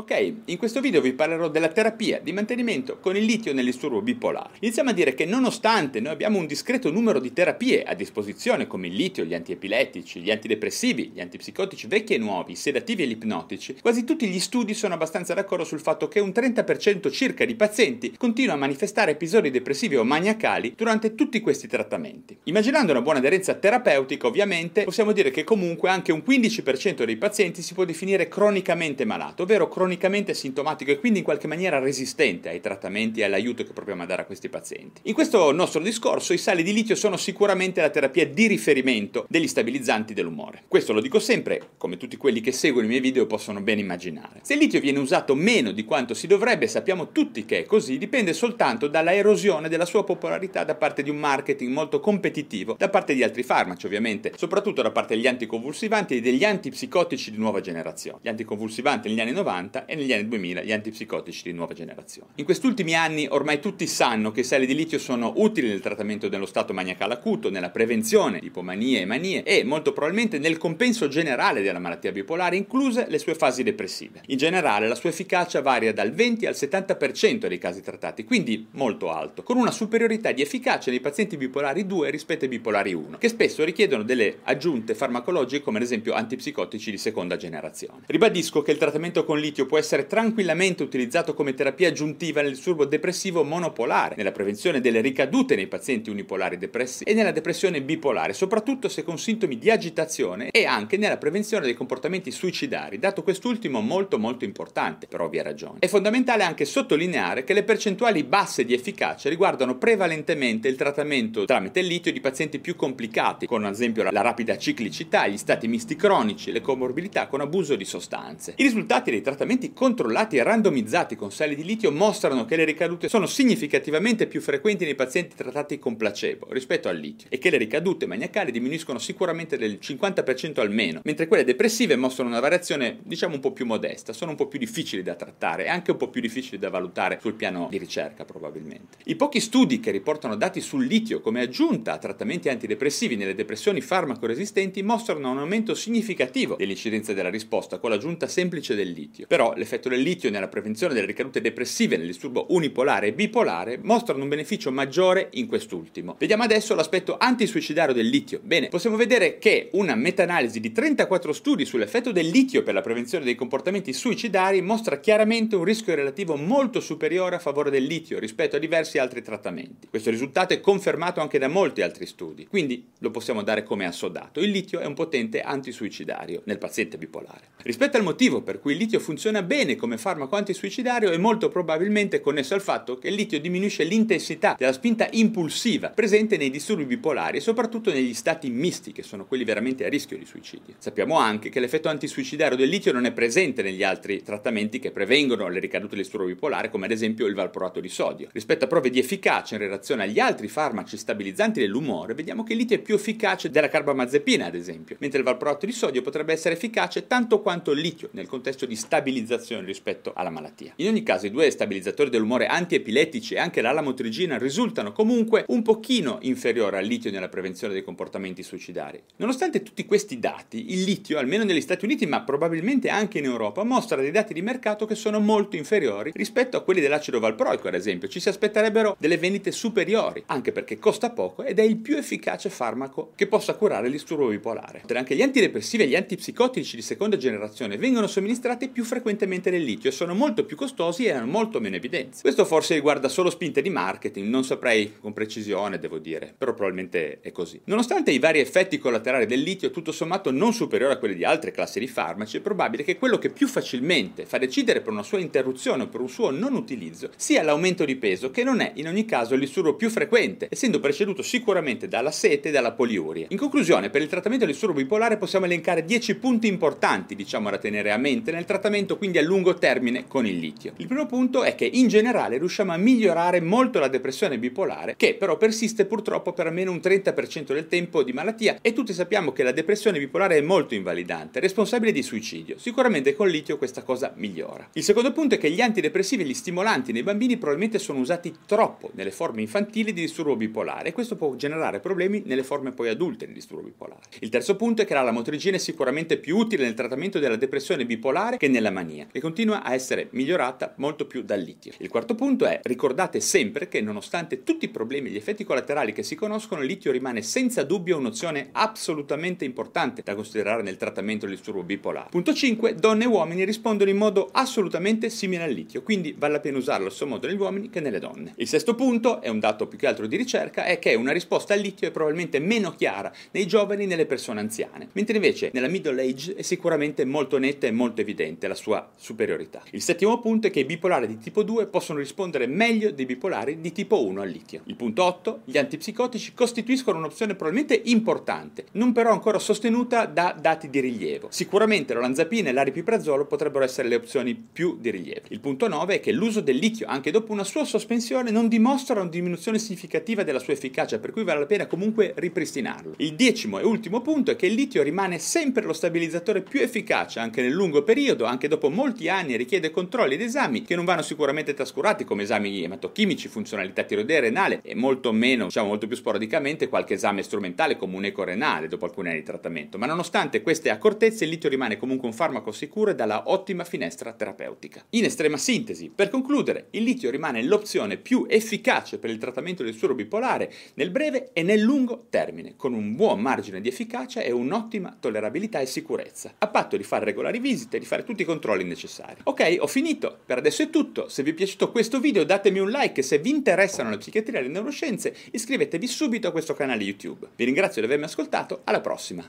Ok, in questo video vi parlerò della terapia di mantenimento con il litio nel disturbo bipolare. Iniziamo a dire che nonostante noi abbiamo un discreto numero di terapie a disposizione come il litio, gli antiepilettici, gli antidepressivi, gli antipsicotici vecchi e nuovi, sedativi e gli ipnotici, quasi tutti gli studi sono abbastanza d'accordo sul fatto che un 30% circa di pazienti continua a manifestare episodi depressivi o maniacali durante tutti questi trattamenti. Immaginando una buona aderenza terapeutica, ovviamente, possiamo dire che comunque anche un 15% dei pazienti si può definire cronicamente malato, ovvero cronicamente cronicamente sintomatico e quindi in qualche maniera resistente ai trattamenti e all'aiuto che proviamo a dare a questi pazienti. In questo nostro discorso i sali di litio sono sicuramente la terapia di riferimento degli stabilizzanti dell'umore. Questo lo dico sempre, come tutti quelli che seguono i miei video possono ben immaginare. Se il litio viene usato meno di quanto si dovrebbe, sappiamo tutti che è così, dipende soltanto dalla erosione della sua popolarità da parte di un marketing molto competitivo, da parte di altri farmaci ovviamente, soprattutto da parte degli anticonvulsivanti e degli antipsicotici di nuova generazione. Gli anticonvulsivanti negli anni 90 e negli anni 2000 gli antipsicotici di nuova generazione. In questi ultimi anni ormai tutti sanno che i sali di litio sono utili nel trattamento dello stato maniacale acuto, nella prevenzione di ipomanie e manie e molto probabilmente nel compenso generale della malattia bipolare, incluse le sue fasi depressive. In generale la sua efficacia varia dal 20 al 70% dei casi trattati, quindi molto alto, con una superiorità di efficacia nei pazienti bipolari 2 rispetto ai bipolari 1, che spesso richiedono delle aggiunte farmacologiche come ad esempio antipsicotici di seconda generazione. Ribadisco che il trattamento con litio può essere tranquillamente utilizzato come terapia aggiuntiva nel disturbo depressivo monopolare, nella prevenzione delle ricadute nei pazienti unipolari depressi e nella depressione bipolare, soprattutto se con sintomi di agitazione e anche nella prevenzione dei comportamenti suicidari, dato quest'ultimo molto molto importante per ovvie ragioni. È fondamentale anche sottolineare che le percentuali basse di efficacia riguardano prevalentemente il trattamento tramite litio di pazienti più complicati, con ad esempio la rapida ciclicità, gli stati misti cronici, le comorbidità con abuso di sostanze. I risultati dei trattamenti trattamenti controllati e randomizzati con sali di litio mostrano che le ricadute sono significativamente più frequenti nei pazienti trattati con placebo rispetto al litio e che le ricadute maniacali diminuiscono sicuramente del 50% almeno, mentre quelle depressive mostrano una variazione diciamo un po' più modesta, sono un po' più difficili da trattare e anche un po' più difficili da valutare sul piano di ricerca probabilmente. I pochi studi che riportano dati sul litio come aggiunta a trattamenti antidepressivi nelle depressioni farmacoresistenti mostrano un aumento significativo dell'incidenza della risposta con l'aggiunta semplice del litio. Però l'effetto del litio nella prevenzione delle ricadute depressive nel disturbo unipolare e bipolare mostrano un beneficio maggiore in quest'ultimo. Vediamo adesso l'aspetto antisuicidario del litio. Bene, possiamo vedere che una meta-analisi di 34 studi sull'effetto del litio per la prevenzione dei comportamenti suicidari mostra chiaramente un rischio relativo molto superiore a favore del litio rispetto a diversi altri trattamenti. Questo risultato è confermato anche da molti altri studi, quindi lo possiamo dare come assodato. Il litio è un potente antisuicidario nel paziente bipolare. Rispetto al motivo per cui il litio funziona funziona bene come farmaco antisuicidario è molto probabilmente connesso al fatto che il litio diminuisce l'intensità della spinta impulsiva presente nei disturbi bipolari e soprattutto negli stati misti, che sono quelli veramente a rischio di suicidio. Sappiamo anche che l'effetto antisuicidario del litio non è presente negli altri trattamenti che prevengono le ricadute del disturbo bipolare, come ad esempio il valproato di sodio. Rispetto a prove di efficacia in relazione agli altri farmaci stabilizzanti dell'umore, vediamo che il litio è più efficace della carbamazepina, ad esempio, mentre il valproato di sodio potrebbe essere efficace tanto quanto il litio nel contesto di stabilizzazione stabilizzazione rispetto alla malattia. In ogni caso i due stabilizzatori dell'umore antiepilettici e anche la lamotrigina risultano comunque un pochino inferiori al litio nella prevenzione dei comportamenti suicidari. Nonostante tutti questi dati, il litio, almeno negli Stati Uniti ma probabilmente anche in Europa, mostra dei dati di mercato che sono molto inferiori rispetto a quelli dell'acido valproico, ad esempio. Ci si aspetterebbero delle vendite superiori, anche perché costa poco ed è il più efficace farmaco che possa curare il disturbo bipolare. Anche gli antidepressivi e gli antipsicotici di seconda generazione vengono somministrati più frequentemente prevalentemente nel litio e sono molto più costosi e hanno molto meno evidenze. Questo forse riguarda solo spinte di marketing, non saprei con precisione, devo dire, però probabilmente è così. Nonostante i vari effetti collaterali del litio, tutto sommato non superiori a quelli di altre classi di farmaci, è probabile che quello che più facilmente fa decidere per una sua interruzione o per un suo non utilizzo sia l'aumento di peso, che non è in ogni caso il disturbo più frequente, essendo preceduto sicuramente dalla sete e dalla poliuria. In conclusione, per il trattamento del disturbo bipolare possiamo elencare 10 punti importanti, diciamo da tenere a mente nel trattamento quindi a lungo termine con il litio. Il primo punto è che in generale riusciamo a migliorare molto la depressione bipolare, che però persiste purtroppo per almeno un 30% del tempo di malattia e tutti sappiamo che la depressione bipolare è molto invalidante, responsabile di suicidio. Sicuramente con il litio questa cosa migliora. Il secondo punto è che gli antidepressivi e gli stimolanti nei bambini probabilmente sono usati troppo nelle forme infantili di disturbo bipolare e questo può generare problemi nelle forme poi adulte di disturbo bipolare. Il terzo punto è che la lamotrigina è sicuramente più utile nel trattamento della depressione bipolare che nella mania e continua a essere migliorata molto più dal litio. Il quarto punto è ricordate sempre che nonostante tutti i problemi e gli effetti collaterali che si conoscono, il litio rimane senza dubbio un'opzione assolutamente importante da considerare nel trattamento del disturbo bipolare. Punto 5. Donne e uomini rispondono in modo assolutamente simile al litio, quindi vale la pena usarlo allo stesso modo negli uomini che nelle donne. Il sesto punto, è un dato più che altro di ricerca, è che una risposta al litio è probabilmente meno chiara nei giovani e nelle persone anziane, mentre invece nella middle age è sicuramente molto netta e molto evidente la sua superiorità. Il settimo punto è che i bipolari di tipo 2 possono rispondere meglio dei bipolari di tipo 1 al litio. Il punto 8, gli antipsicotici costituiscono un'opzione probabilmente importante, non però ancora sostenuta da dati di rilievo. Sicuramente l'olanzapina e l'aripiprazolo potrebbero essere le opzioni più di rilievo. Il punto 9 è che l'uso del litio anche dopo una sua sospensione non dimostra una diminuzione significativa della sua efficacia, per cui vale la pena comunque ripristinarlo. Il decimo e ultimo punto è che il litio rimane sempre lo stabilizzatore più efficace anche nel lungo periodo, anche dopo molti anni richiede controlli ed esami che non vanno sicuramente trascurati come esami ematochimici, funzionalità tiroidea renale e molto meno, diciamo molto più sporadicamente qualche esame strumentale come un eco renale dopo alcuni anni di trattamento. Ma nonostante queste accortezze il litio rimane comunque un farmaco sicuro e dalla ottima finestra terapeutica. In estrema sintesi, per concludere, il litio rimane l'opzione più efficace per il trattamento del disturbo bipolare nel breve e nel lungo termine, con un buon margine di efficacia e un'ottima tollerabilità e sicurezza, a patto di fare regolari visite e di fare tutti i controlli necessari. Ok, ho finito, per adesso è tutto, se vi è piaciuto questo video datemi un like, se vi interessano la psichiatria e le neuroscienze iscrivetevi subito a questo canale YouTube. Vi ringrazio di avermi ascoltato, alla prossima!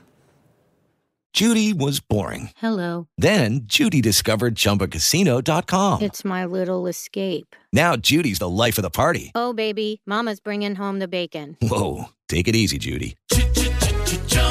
Judy was boring. Hello. Then Judy discovered ChumbaCasino.com. It's my little escape. Now Judy's the life of the party. Oh, baby, Mama's bringing home the bacon. Whoa, take it easy, Judy.